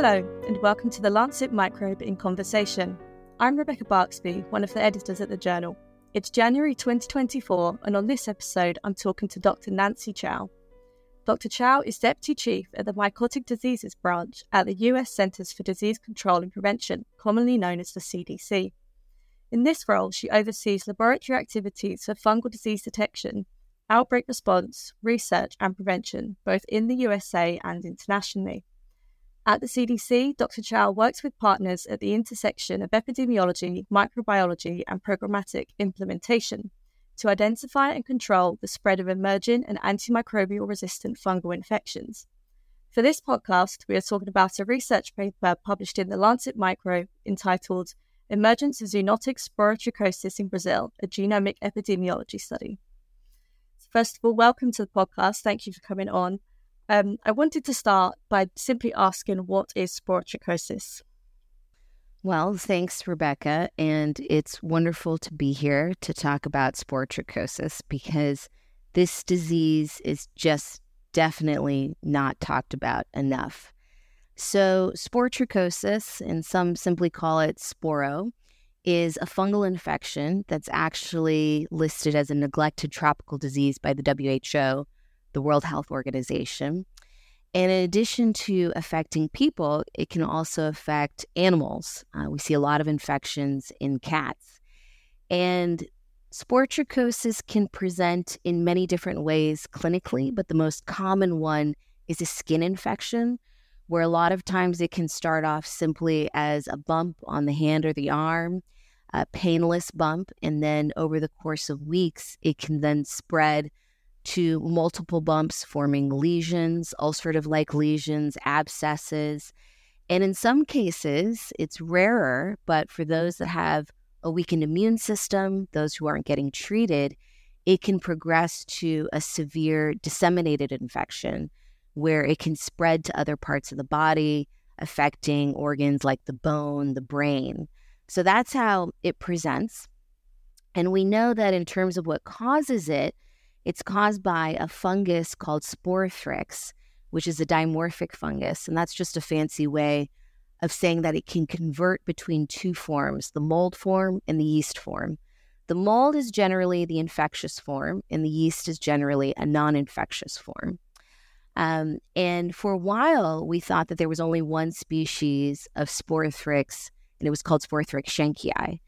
Hello, and welcome to the Lancet Microbe in Conversation. I'm Rebecca Barksby, one of the editors at the journal. It's January 2024, and on this episode, I'm talking to Dr. Nancy Chow. Dr. Chow is Deputy Chief at the Mycotic Diseases Branch at the US Centers for Disease Control and Prevention, commonly known as the CDC. In this role, she oversees laboratory activities for fungal disease detection, outbreak response, research, and prevention, both in the USA and internationally. At the CDC, Dr. Chow works with partners at the intersection of epidemiology, microbiology, and programmatic implementation to identify and control the spread of emerging and antimicrobial resistant fungal infections. For this podcast, we are talking about a research paper published in the Lancet Microbe entitled Emergence of Zoonotic Sporotrichosis in Brazil, a Genomic Epidemiology Study. First of all, welcome to the podcast. Thank you for coming on. Um, I wanted to start by simply asking what is sporotrichosis? Well, thanks, Rebecca. And it's wonderful to be here to talk about sporotrichosis because this disease is just definitely not talked about enough. So, sporotrichosis, and some simply call it sporo, is a fungal infection that's actually listed as a neglected tropical disease by the WHO the World Health Organization. And in addition to affecting people, it can also affect animals. Uh, we see a lot of infections in cats. And sporotrichosis can present in many different ways clinically, but the most common one is a skin infection, where a lot of times it can start off simply as a bump on the hand or the arm, a painless bump, and then over the course of weeks, it can then spread to multiple bumps forming lesions, ulcerative like lesions, abscesses. And in some cases, it's rarer, but for those that have a weakened immune system, those who aren't getting treated, it can progress to a severe disseminated infection where it can spread to other parts of the body, affecting organs like the bone, the brain. So that's how it presents. And we know that in terms of what causes it, it's caused by a fungus called Sporothrix, which is a dimorphic fungus. And that's just a fancy way of saying that it can convert between two forms the mold form and the yeast form. The mold is generally the infectious form, and the yeast is generally a non infectious form. Um, and for a while, we thought that there was only one species of Sporothrix, and it was called Sporothrix schenckii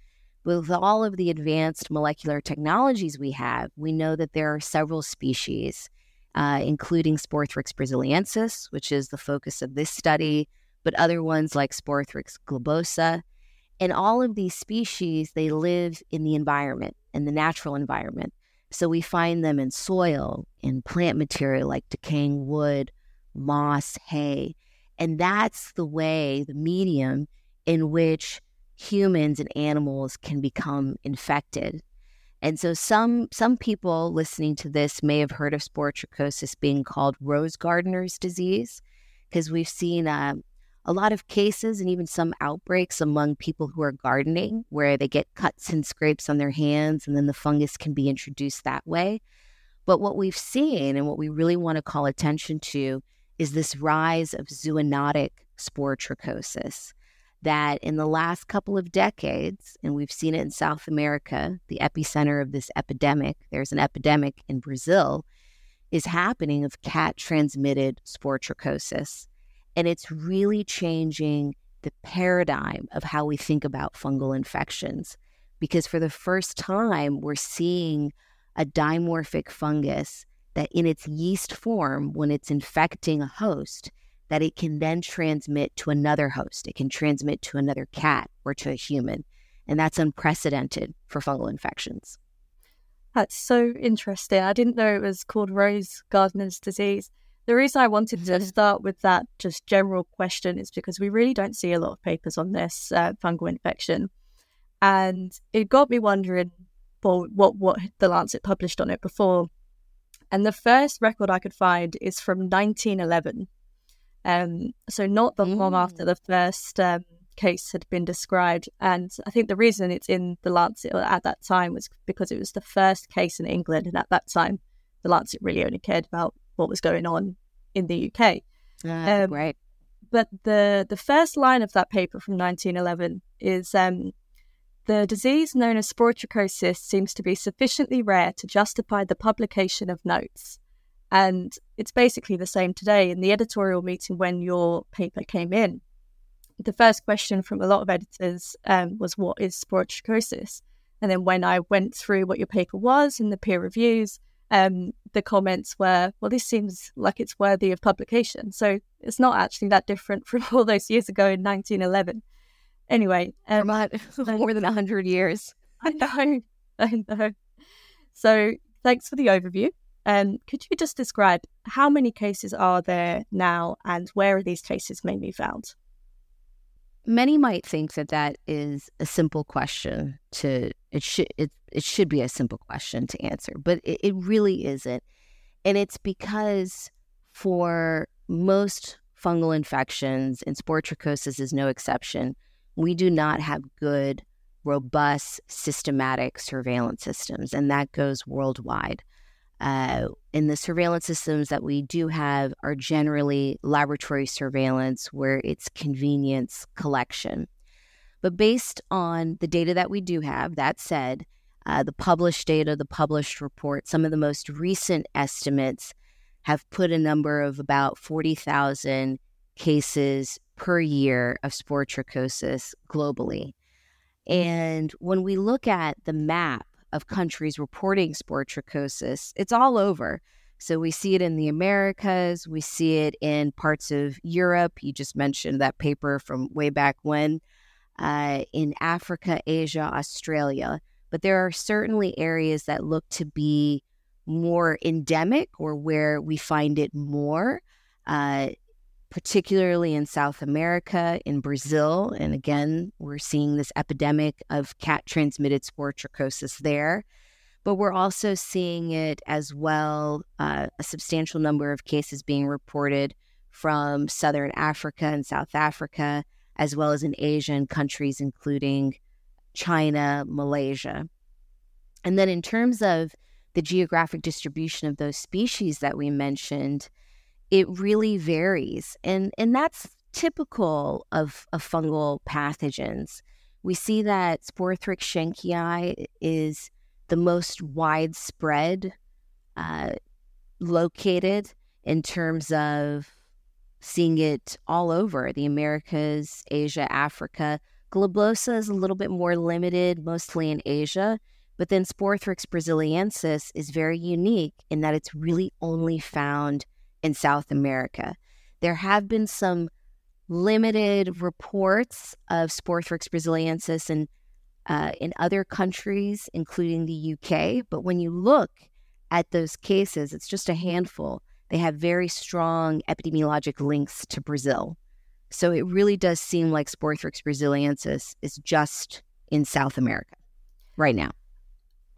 with all of the advanced molecular technologies we have, we know that there are several species, uh, including Sporothrix brasiliensis, which is the focus of this study, but other ones like Sporothrix globosa. And all of these species, they live in the environment, in the natural environment. So we find them in soil, in plant material like decaying wood, moss, hay. And that's the way, the medium in which humans and animals can become infected. And so some some people listening to this may have heard of sporotrichosis being called rose gardener's disease because we've seen uh, a lot of cases and even some outbreaks among people who are gardening where they get cuts and scrapes on their hands and then the fungus can be introduced that way. But what we've seen and what we really want to call attention to is this rise of zoonotic sporotrichosis that in the last couple of decades, and we've seen it in South America, the epicenter of this epidemic, there's an epidemic in Brazil, is happening of cat transmitted sporotrichosis. And it's really changing the paradigm of how we think about fungal infections. Because for the first time, we're seeing a dimorphic fungus that, in its yeast form, when it's infecting a host, that it can then transmit to another host. It can transmit to another cat or to a human. And that's unprecedented for fungal infections. That's so interesting. I didn't know it was called Rose Gardener's disease. The reason I wanted to start with that just general question is because we really don't see a lot of papers on this uh, fungal infection. And it got me wondering well, what, what the Lancet published on it before. And the first record I could find is from 1911. Um, so not the long after mm. the first um, case had been described. And I think the reason it's in the Lancet at that time was because it was the first case in England, and at that time, the Lancet really only cared about what was going on in the UK. Uh, um, right. but the the first line of that paper from 1911 is um, the disease known as sporotrichosis seems to be sufficiently rare to justify the publication of notes. And it's basically the same today. In the editorial meeting when your paper came in, the first question from a lot of editors um, was, What is sporotrichosis? And then when I went through what your paper was in the peer reviews, um, the comments were, Well, this seems like it's worthy of publication. So it's not actually that different from all those years ago in 1911. Anyway, um, more than 100 years. I know. I know. So thanks for the overview. Um, could you just describe how many cases are there now and where are these cases mainly found? Many might think that that is a simple question to it should it, it should be a simple question to answer, but it, it really isn't. And it's because for most fungal infections, and sporotrichosis is no exception, we do not have good, robust, systematic surveillance systems, and that goes worldwide. Uh, and the surveillance systems that we do have are generally laboratory surveillance where it's convenience collection. But based on the data that we do have, that said, uh, the published data, the published report, some of the most recent estimates have put a number of about 40,000 cases per year of sporotrichosis globally. And when we look at the map of countries reporting sporotrichosis, it's all over. So we see it in the Americas, we see it in parts of Europe. You just mentioned that paper from way back when, uh, in Africa, Asia, Australia. But there are certainly areas that look to be more endemic or where we find it more. Uh, particularly in South America, in Brazil. And again, we're seeing this epidemic of cat transmitted sporotrichosis there. But we're also seeing it as well, uh, a substantial number of cases being reported from Southern Africa and South Africa, as well as in Asian countries, including China, Malaysia. And then in terms of the geographic distribution of those species that we mentioned, it really varies. And, and that's typical of, of fungal pathogens. We see that Sporothrix schenckii is the most widespread uh, located in terms of seeing it all over the Americas, Asia, Africa. Globosa is a little bit more limited, mostly in Asia. But then Sporothrix brasiliensis is very unique in that it's really only found in South America. There have been some limited reports of Sporothrix brasiliensis in, uh, in other countries, including the UK. But when you look at those cases, it's just a handful. They have very strong epidemiologic links to Brazil. So it really does seem like Sporothrix brasiliensis is just in South America right now.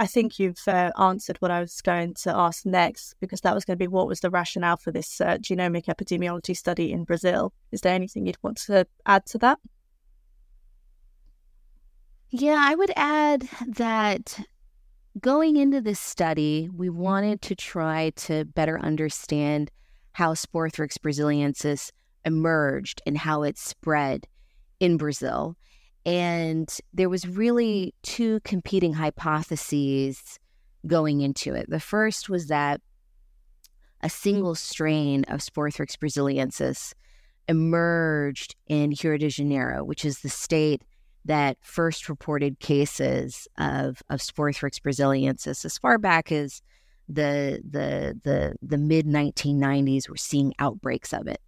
I think you've uh, answered what I was going to ask next, because that was going to be what was the rationale for this uh, genomic epidemiology study in Brazil. Is there anything you'd want to add to that? Yeah, I would add that going into this study, we wanted to try to better understand how Sporothrix brasiliensis emerged and how it spread in Brazil. And there was really two competing hypotheses going into it. The first was that a single strain of Sporothrix brasiliensis emerged in Rio de Janeiro, which is the state that first reported cases of, of Sporothrix brasiliensis as far back as the the the the mid 1990s. We're seeing outbreaks of it,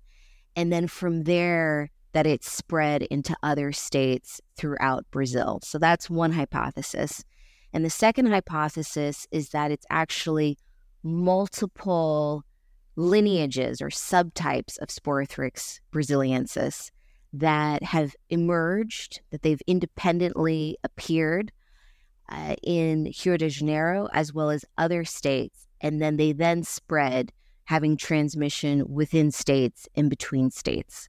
and then from there, that it spread into other states throughout Brazil. So that's one hypothesis. And the second hypothesis is that it's actually multiple lineages or subtypes of Sporothrix brasiliensis that have emerged, that they've independently appeared uh, in Rio de Janeiro as well as other states. And then they then spread, having transmission within states and between states.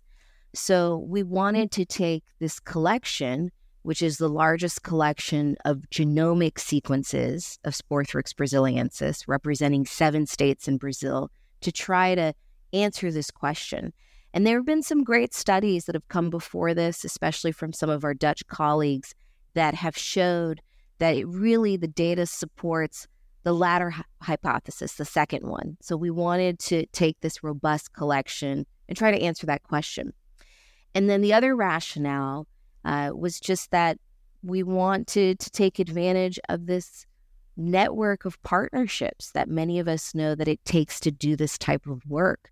So we mm-hmm. wanted to take this collection, which is the largest collection of genomic sequences of Sporothrix brasiliensis, representing seven states in Brazil, to try to answer this question. And there have been some great studies that have come before this, especially from some of our Dutch colleagues, that have showed that it really the data supports the latter hypothesis, the second one. So we wanted to take this robust collection and try to answer that question. And then the other rationale uh, was just that we wanted to take advantage of this network of partnerships that many of us know that it takes to do this type of work.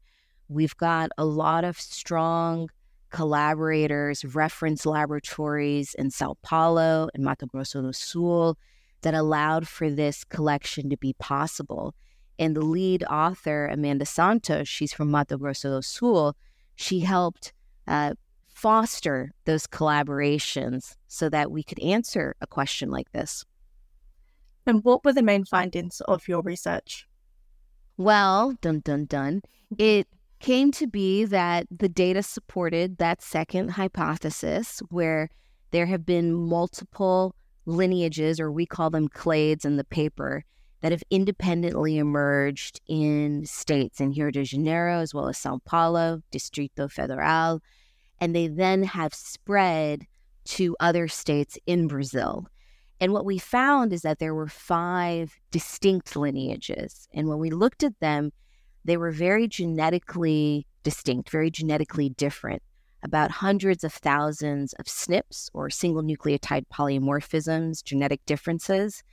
We've got a lot of strong collaborators, reference laboratories in Sao Paulo and Mato Grosso do Sul that allowed for this collection to be possible. And the lead author, Amanda Santos, she's from Mato Grosso do Sul, she helped uh, foster those collaborations so that we could answer a question like this. And what were the main findings of your research? Well, dun dun dun, it came to be that the data supported that second hypothesis where there have been multiple lineages, or we call them clades in the paper, that have independently emerged in states in Rio de Janeiro as well as Sao Paulo, Distrito Federal, and they then have spread to other states in Brazil. And what we found is that there were five distinct lineages. And when we looked at them, they were very genetically distinct, very genetically different, about hundreds of thousands of SNPs or single nucleotide polymorphisms, genetic differences.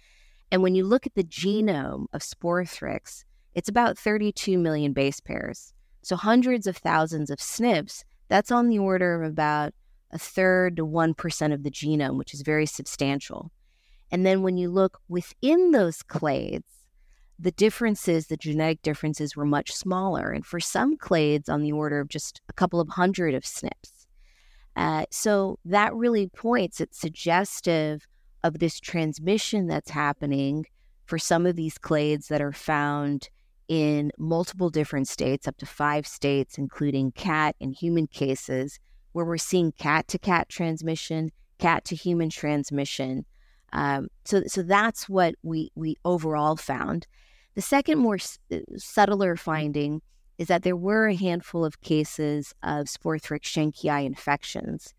And when you look at the genome of Sporothrix, it's about 32 million base pairs. So hundreds of thousands of SNPs, that's on the order of about a third to 1% of the genome, which is very substantial. And then when you look within those clades, the differences, the genetic differences were much smaller. And for some clades, on the order of just a couple of hundred of SNPs. Uh, so that really points, it's suggestive of this transmission that's happening for some of these clades that are found in multiple different states, up to five states, including cat and human cases, where we're seeing cat to cat transmission, cat to human transmission, um, so, so that's what we we overall found. The second, more s- uh, subtler finding is that there were a handful of cases of Sporothrix schenckii infections,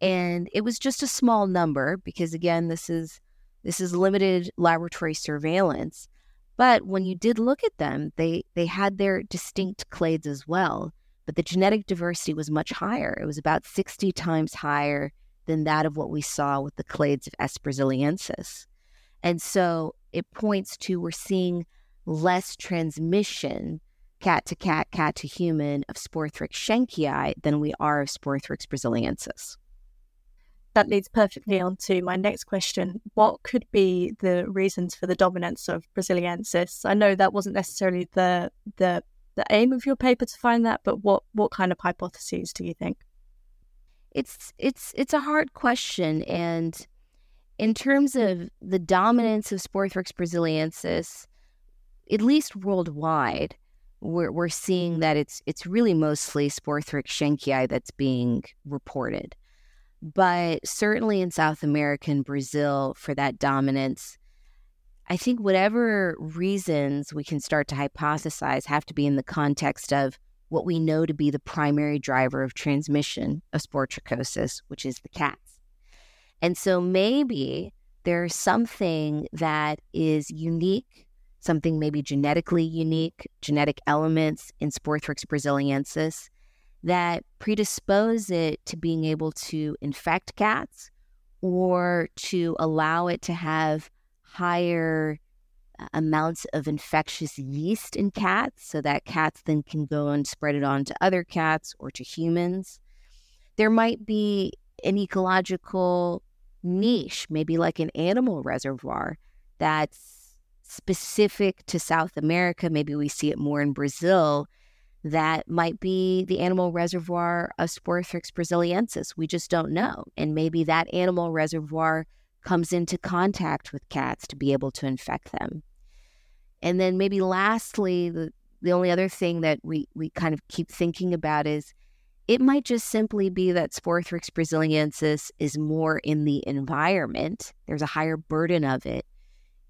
and it was just a small number because, again, this is this is limited laboratory surveillance. But when you did look at them, they they had their distinct clades as well. But the genetic diversity was much higher. It was about 60 times higher than that of what we saw with the clades of S. brasiliensis. And so it points to we're seeing less transmission cat to cat, cat to human of Sporothrix schenckii than we are of Sporothrix brasiliensis. That leads perfectly mm. on to my next question. What could be the reasons for the dominance of brasiliensis? I know that wasn't necessarily the the the aim of your paper to find that, but what what kind of hypotheses do you think? it's it's it's a hard question and in terms of the dominance of Sporothrix brasiliensis at least worldwide we're, we're seeing mm. that it's it's really mostly Sporothrix schenckii that's being reported but certainly in South America and Brazil for that dominance I think whatever reasons we can start to hypothesize have to be in the context of what we know to be the primary driver of transmission of sporotrichosis, which is the cats. And so maybe there's something that is unique, something maybe genetically unique, genetic elements in Sporothrix brasiliensis that predispose it to being able to infect cats or to allow it to have higher uh, amounts of infectious yeast in cats so that cats then can go and spread it on to other cats or to humans. There might be an ecological niche, maybe like an animal reservoir that's specific to South America. Maybe we see it more in Brazil. That might be the animal reservoir of Sporothrix brasiliensis. We just don't know. And maybe that animal reservoir comes into contact with cats to be able to infect them. And then maybe lastly, the, the only other thing that we, we kind of keep thinking about is it might just simply be that Sporothrix brasiliensis is more in the environment. There's a higher burden of it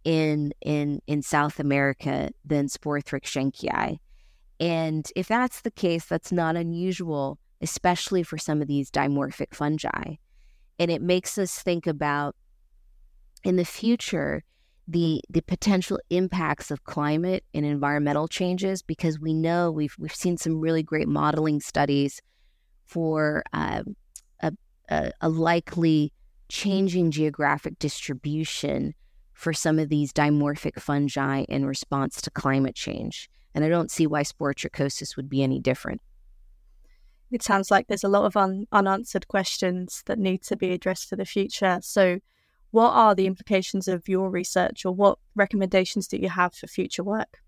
in in in South America than Sporothrix schenckii. And if that's the case, that's not unusual, especially for some of these dimorphic fungi. And it makes us think about in the future the the potential impacts of climate and environmental changes because we know we've we've seen some really great modeling studies for uh, a, a, a likely changing geographic distribution for some of these dimorphic fungi in response to climate change. And I don't see why sporotrichosis would be any different. It sounds like there's a lot of un- unanswered questions that need to be addressed for the future. So, what are the implications of your research or what recommendations do you have for future work?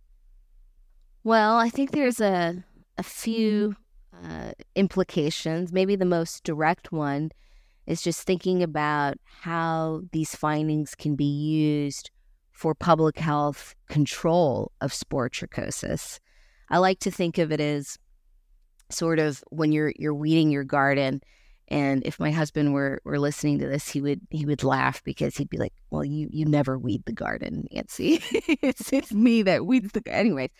Well, I think there's a, a few uh, implications. Maybe the most direct one is just thinking about how these findings can be used for public health control of sporotrichosis. I like to think of it as sort of when you're you're weeding your garden and if my husband were were listening to this, he would he would laugh because he'd be like, "Well, you you never weed the garden, Nancy. it's it's me that weeds the anyways."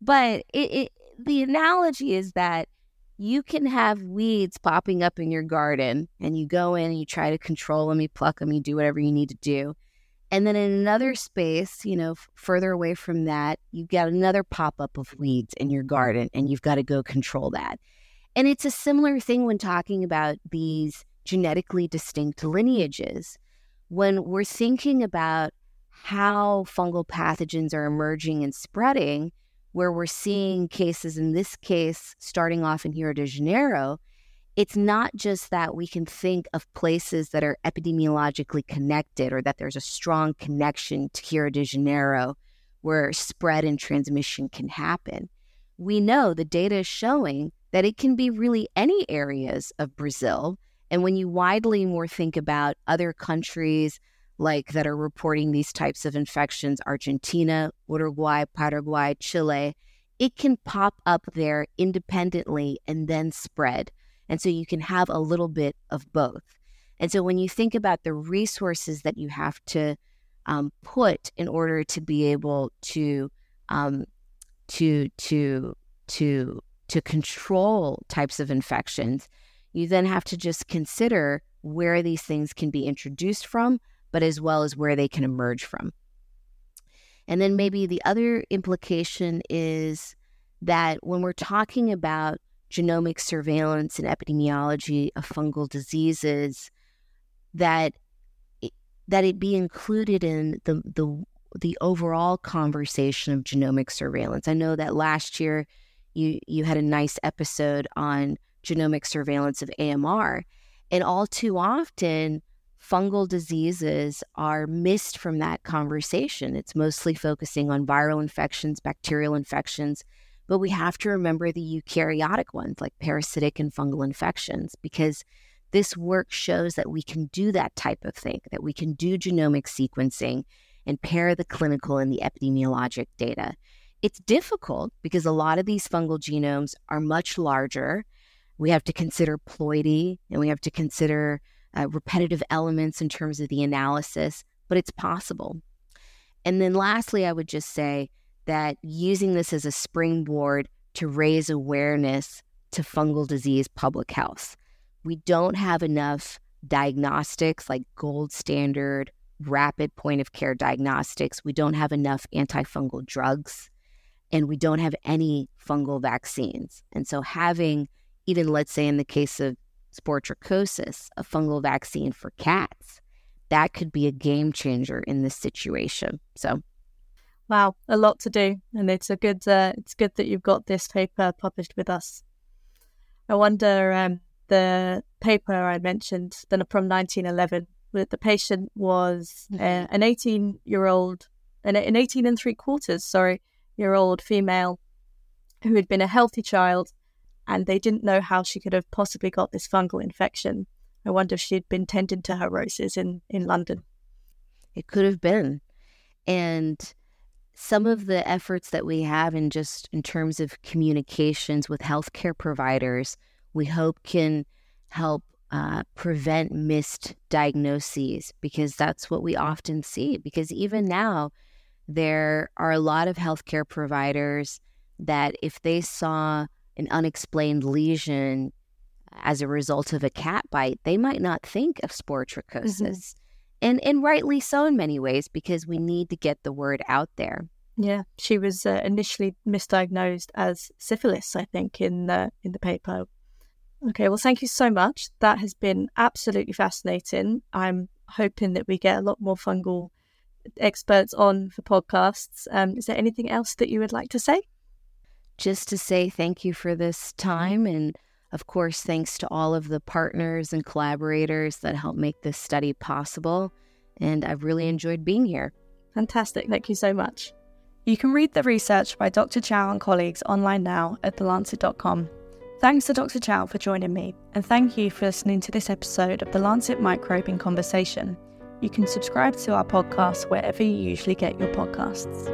But it, it the analogy is that you can have weeds popping up in your garden, and you go in and you try to control them, you pluck them, you do whatever you need to do. And then in another space, you know, further away from that, you've got another pop up of weeds in your garden, and you've got to go control that. And it's a similar thing when talking about these genetically distinct lineages. When we're thinking about how fungal pathogens are emerging and spreading, where we're seeing cases in this case starting off in Rio de Janeiro, it's not just that we can think of places that are epidemiologically connected or that there's a strong connection to Rio de Janeiro where spread and transmission can happen. We know the data is showing that it can be really any areas of Brazil. And when you widely more think about other countries like that are reporting these types of infections, Argentina, Uruguay, Paraguay, Chile, it can pop up there independently and then spread. And so you can have a little bit of both. And so when you think about the resources that you have to um, put in order to be able to um, to to to to control types of infections, you then have to just consider where these things can be introduced from, but as well as where they can emerge from. And then maybe the other implication is that when we're talking about genomic surveillance and epidemiology of fungal diseases, that it, that it be included in the the the overall conversation of genomic surveillance. I know that last year you you had a nice episode on genomic surveillance of AMR, and all too often fungal diseases are missed from that conversation. It's mostly focusing on viral infections, bacterial infections, but we have to remember the eukaryotic ones like parasitic and fungal infections because this work shows that we can do that type of thing, that we can do genomic sequencing and pair the clinical and the epidemiologic data. It's difficult because a lot of these fungal genomes are much larger. We have to consider ploidy and we have to consider uh, repetitive elements in terms of the analysis, but it's possible. And then lastly, I would just say that using this as a springboard to raise awareness to fungal disease public health. We don't have enough diagnostics like gold standard, rapid point of care diagnostics. We don't have enough antifungal drugs and we don't have any fungal vaccines. And so, having, even let's say in the case of sporotrichosis, a fungal vaccine for cats, that could be a game changer in this situation. So, wow, a lot to do, and it's a good. Uh, it's good that you've got this paper published with us. I wonder um, the paper I mentioned, then from 1911, that the patient was uh, mm-hmm. an 18 year old, an, an 18 and three quarters, sorry, year old female who had been a healthy child and they didn't know how she could have possibly got this fungal infection. I wonder if she'd been tending to her roses in, in London. It could have been. And some of the efforts that we have in just in terms of communications with healthcare providers, we hope can help uh, prevent missed diagnoses because that's what we often see. Because even now, there are a lot of healthcare providers that if they saw an unexplained lesion as a result of a cat bite, they might not think of sporotrichosis. Mm-hmm. And, and rightly so in many ways because we need to get the word out there. Yeah, she was uh, initially misdiagnosed as syphilis, I think, in the in the paper. Okay, well, thank you so much. That has been absolutely fascinating. I'm hoping that we get a lot more fungal experts on for podcasts. Um, is there anything else that you would like to say? Just to say thank you for this time. And of course, thanks to all of the partners and collaborators that helped make this study possible. And I've really enjoyed being here. Fantastic. Thank you so much. You can read the research by Dr. Chow and colleagues online now at thelancet.com. Thanks to Dr. Chow for joining me, and thank you for listening to this episode of the Lancet Microbe in Conversation. You can subscribe to our podcast wherever you usually get your podcasts.